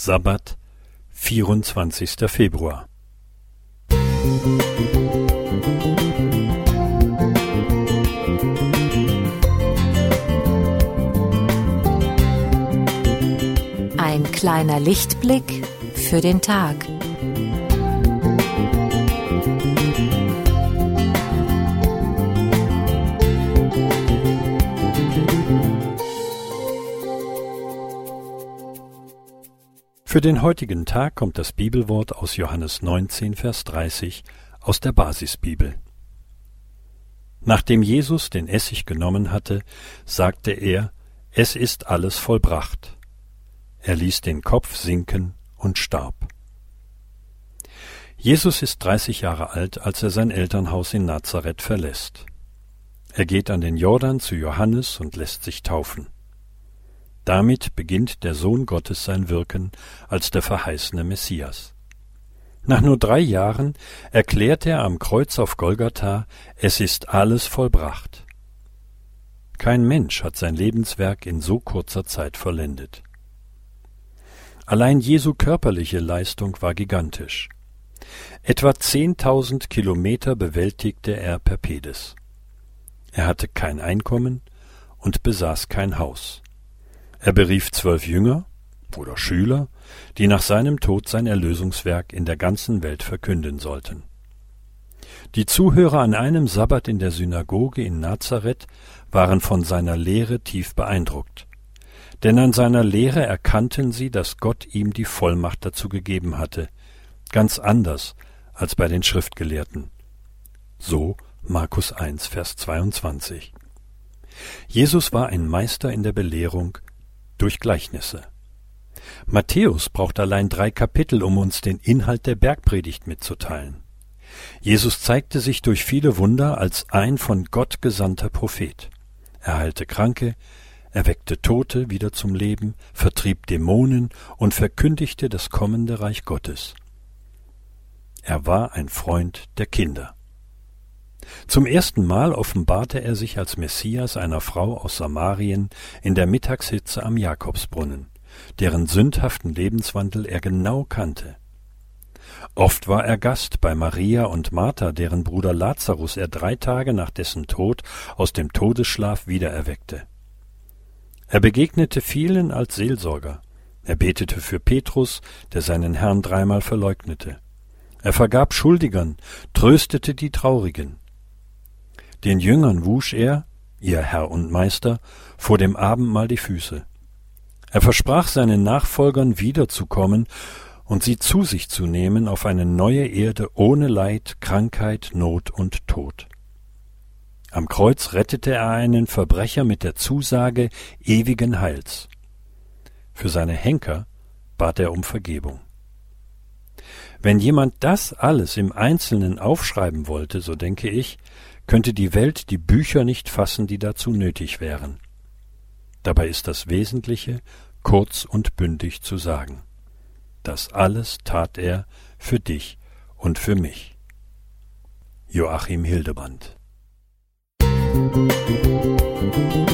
Sabbat, 24. Februar. Ein kleiner Lichtblick für den Tag. Für den heutigen Tag kommt das Bibelwort aus Johannes 19, Vers 30 aus der Basisbibel. Nachdem Jesus den Essig genommen hatte, sagte er, es ist alles vollbracht. Er ließ den Kopf sinken und starb. Jesus ist 30 Jahre alt, als er sein Elternhaus in Nazareth verlässt. Er geht an den Jordan zu Johannes und lässt sich taufen. Damit beginnt der Sohn Gottes sein Wirken als der verheißene Messias. Nach nur drei Jahren erklärt er am Kreuz auf Golgatha, es ist alles vollbracht. Kein Mensch hat sein Lebenswerk in so kurzer Zeit vollendet. Allein Jesu körperliche Leistung war gigantisch. Etwa zehntausend Kilometer bewältigte er per Pedes. Er hatte kein Einkommen und besaß kein Haus. Er berief zwölf Jünger oder Schüler, die nach seinem Tod sein Erlösungswerk in der ganzen Welt verkünden sollten. Die Zuhörer an einem Sabbat in der Synagoge in Nazareth waren von seiner Lehre tief beeindruckt. Denn an seiner Lehre erkannten sie, dass Gott ihm die Vollmacht dazu gegeben hatte, ganz anders als bei den Schriftgelehrten. So Markus 1, Vers 22. Jesus war ein Meister in der Belehrung durch Gleichnisse. Matthäus braucht allein drei Kapitel, um uns den Inhalt der Bergpredigt mitzuteilen. Jesus zeigte sich durch viele Wunder als ein von Gott gesandter Prophet. Er heilte Kranke, erweckte Tote wieder zum Leben, vertrieb Dämonen und verkündigte das kommende Reich Gottes. Er war ein Freund der Kinder. Zum ersten Mal offenbarte er sich als Messias einer Frau aus Samarien in der Mittagshitze am Jakobsbrunnen, deren sündhaften Lebenswandel er genau kannte. Oft war er Gast bei Maria und Martha, deren Bruder Lazarus er drei Tage nach dessen Tod aus dem Todesschlaf wiedererweckte. Er begegnete vielen als Seelsorger. Er betete für Petrus, der seinen Herrn dreimal verleugnete. Er vergab Schuldigern, tröstete die Traurigen. Den Jüngern wusch er, ihr Herr und Meister, vor dem Abendmahl die Füße. Er versprach seinen Nachfolgern wiederzukommen und sie zu sich zu nehmen auf eine neue Erde ohne Leid, Krankheit, Not und Tod. Am Kreuz rettete er einen Verbrecher mit der Zusage ewigen Heils. Für seine Henker bat er um Vergebung. Wenn jemand das alles im Einzelnen aufschreiben wollte, so denke ich, könnte die Welt die Bücher nicht fassen, die dazu nötig wären. Dabei ist das Wesentliche kurz und bündig zu sagen. Das alles tat er für dich und für mich. Joachim Hildeband Musik